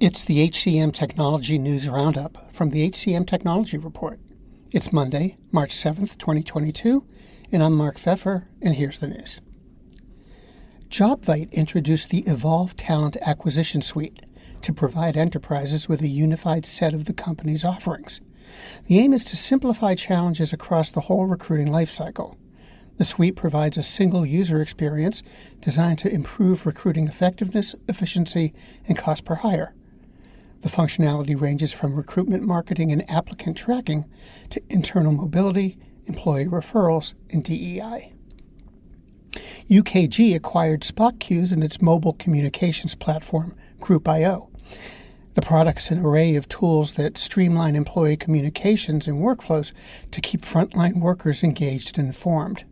It's the HCM Technology News Roundup from the HCM Technology Report. It's Monday, March 7th, 2022, and I'm Mark Feffer, and here's the news. JobVite introduced the Evolve Talent Acquisition Suite to provide enterprises with a unified set of the company's offerings. The aim is to simplify challenges across the whole recruiting lifecycle. The suite provides a single user experience designed to improve recruiting effectiveness, efficiency, and cost per hire. The functionality ranges from recruitment marketing and applicant tracking to internal mobility, employee referrals, and DEI. UKG acquired SpotQ's and its mobile communications platform, Group.io. The product is an array of tools that streamline employee communications and workflows to keep frontline workers engaged and informed.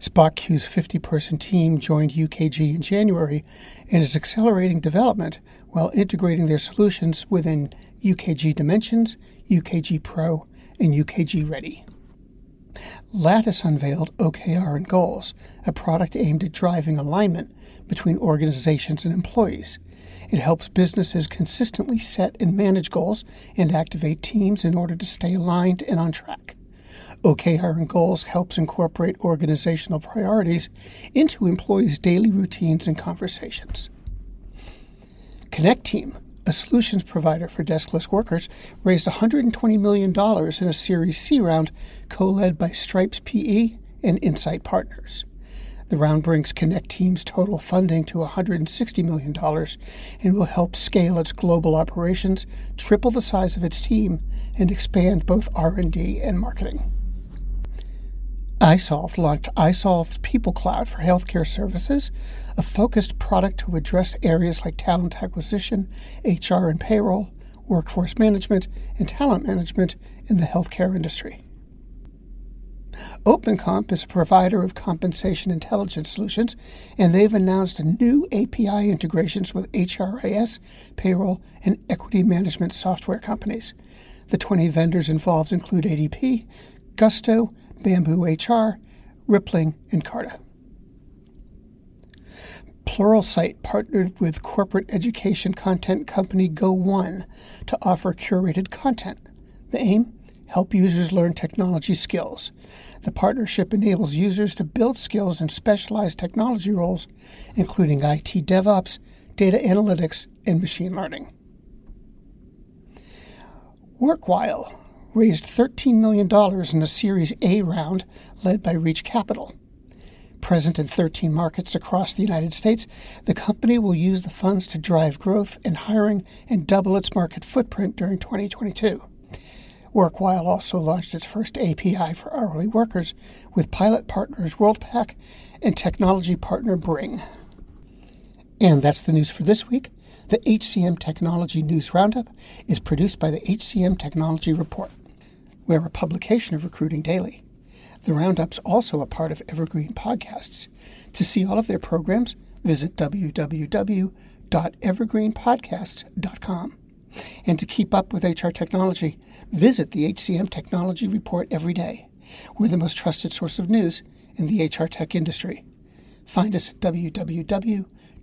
SpotQ's 50 person team joined UKG in January and is accelerating development while integrating their solutions within UKG Dimensions, UKG Pro, and UKG Ready. Lattice unveiled OKR and Goals, a product aimed at driving alignment between organizations and employees. It helps businesses consistently set and manage goals and activate teams in order to stay aligned and on track. OKR and Goals helps incorporate organizational priorities into employees' daily routines and conversations. Connecteam, a solutions provider for deskless workers, raised $120 million in a Series C round co led by Stripes PE and Insight Partners. The round brings Connecteam's total funding to $160 million and will help scale its global operations, triple the size of its team, and expand both R&D and marketing. iSolved launched iSolved People Cloud for healthcare services, a focused product to address areas like talent acquisition, HR and payroll, workforce management, and talent management in the healthcare industry. OpenComp is a provider of compensation intelligence solutions, and they've announced new API integrations with HRIS, payroll, and equity management software companies. The 20 vendors involved include ADP, Gusto, Bamboo HR, Rippling, and Carta. Pluralsight partnered with corporate education content company Go1 to offer curated content. The aim? Help users learn technology skills. The partnership enables users to build skills in specialized technology roles, including IT DevOps, data analytics, and machine learning. Workwhile raised $13 million in a Series A round led by Reach Capital. Present in 13 markets across the United States, the company will use the funds to drive growth in hiring and double its market footprint during 2022. Workwhile also launched its first API for hourly workers with pilot partners Worldpac and technology partner Bring. And that's the news for this week. The HCM Technology News Roundup is produced by the HCM Technology Report. We're a publication of Recruiting Daily. The Roundup's also a part of Evergreen Podcasts. To see all of their programs, visit www.evergreenpodcasts.com. And to keep up with HR technology, visit the HCM Technology Report every day. We're the most trusted source of news in the HR tech industry. Find us at